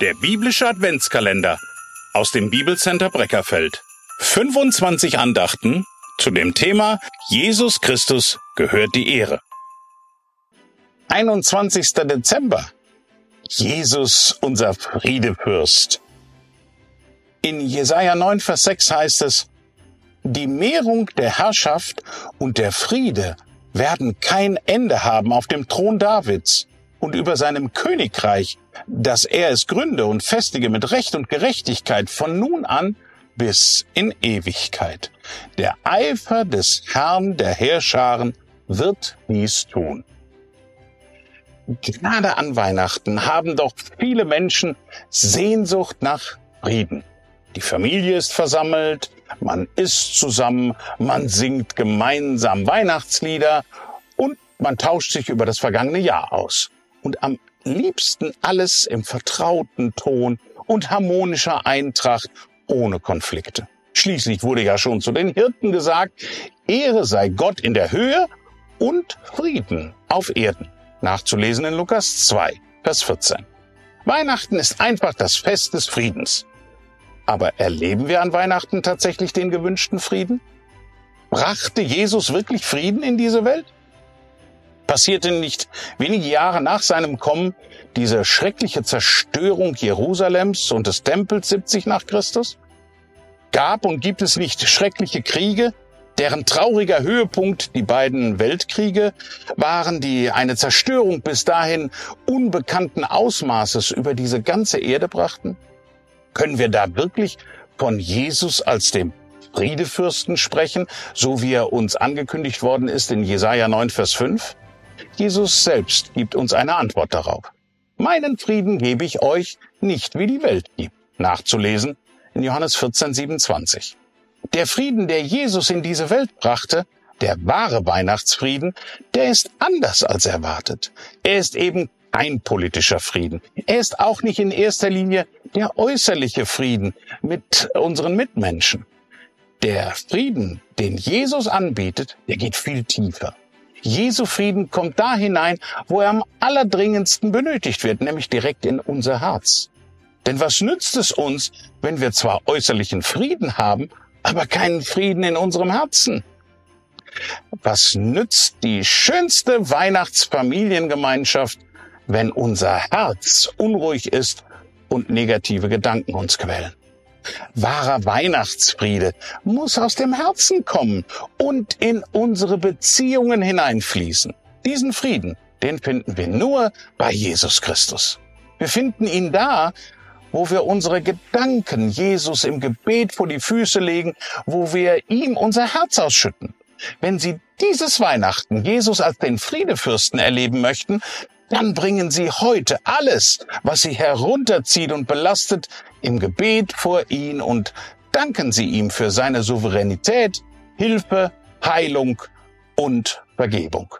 Der biblische Adventskalender aus dem Bibelcenter Breckerfeld. 25 Andachten zu dem Thema Jesus Christus gehört die Ehre. 21. Dezember. Jesus, unser Friedefürst. In Jesaja 9, Vers 6 heißt es, die Mehrung der Herrschaft und der Friede werden kein Ende haben auf dem Thron Davids und über seinem Königreich, dass er es gründe und festige mit Recht und Gerechtigkeit von nun an bis in Ewigkeit. Der Eifer des Herrn der Heerscharen wird dies tun. Gerade an Weihnachten haben doch viele Menschen Sehnsucht nach Frieden. Die Familie ist versammelt, man isst zusammen, man singt gemeinsam Weihnachtslieder und man tauscht sich über das vergangene Jahr aus und am liebsten alles im vertrauten Ton und harmonischer Eintracht ohne Konflikte. Schließlich wurde ja schon zu den Hirten gesagt, Ehre sei Gott in der Höhe und Frieden auf Erden. Nachzulesen in Lukas 2, Vers 14. Weihnachten ist einfach das Fest des Friedens. Aber erleben wir an Weihnachten tatsächlich den gewünschten Frieden? Brachte Jesus wirklich Frieden in diese Welt? Passierte nicht wenige Jahre nach seinem Kommen diese schreckliche Zerstörung Jerusalems und des Tempels 70 nach Christus? Gab und gibt es nicht schreckliche Kriege, deren trauriger Höhepunkt die beiden Weltkriege waren, die eine Zerstörung bis dahin unbekannten Ausmaßes über diese ganze Erde brachten? Können wir da wirklich von Jesus als dem Friedefürsten sprechen, so wie er uns angekündigt worden ist in Jesaja 9, Vers 5? Jesus selbst gibt uns eine Antwort darauf. Meinen Frieden gebe ich euch nicht, wie die Welt gibt. Nachzulesen in Johannes 14, 27. Der Frieden, der Jesus in diese Welt brachte, der wahre Weihnachtsfrieden, der ist anders als erwartet. Er ist eben kein politischer Frieden. Er ist auch nicht in erster Linie der äußerliche Frieden mit unseren Mitmenschen. Der Frieden, den Jesus anbietet, der geht viel tiefer. Jesu Frieden kommt da hinein, wo er am allerdringendsten benötigt wird, nämlich direkt in unser Herz. Denn was nützt es uns, wenn wir zwar äußerlichen Frieden haben, aber keinen Frieden in unserem Herzen? Was nützt die schönste Weihnachtsfamiliengemeinschaft, wenn unser Herz unruhig ist und negative Gedanken uns quälen? Wahrer Weihnachtsfriede muss aus dem Herzen kommen und in unsere Beziehungen hineinfließen. Diesen Frieden, den finden wir nur bei Jesus Christus. Wir finden ihn da, wo wir unsere Gedanken Jesus im Gebet vor die Füße legen, wo wir ihm unser Herz ausschütten. Wenn Sie dieses Weihnachten Jesus als den Friedefürsten erleben möchten, dann bringen Sie heute alles, was Sie herunterzieht und belastet, im Gebet vor ihn und danken Sie ihm für seine Souveränität, Hilfe, Heilung und Vergebung.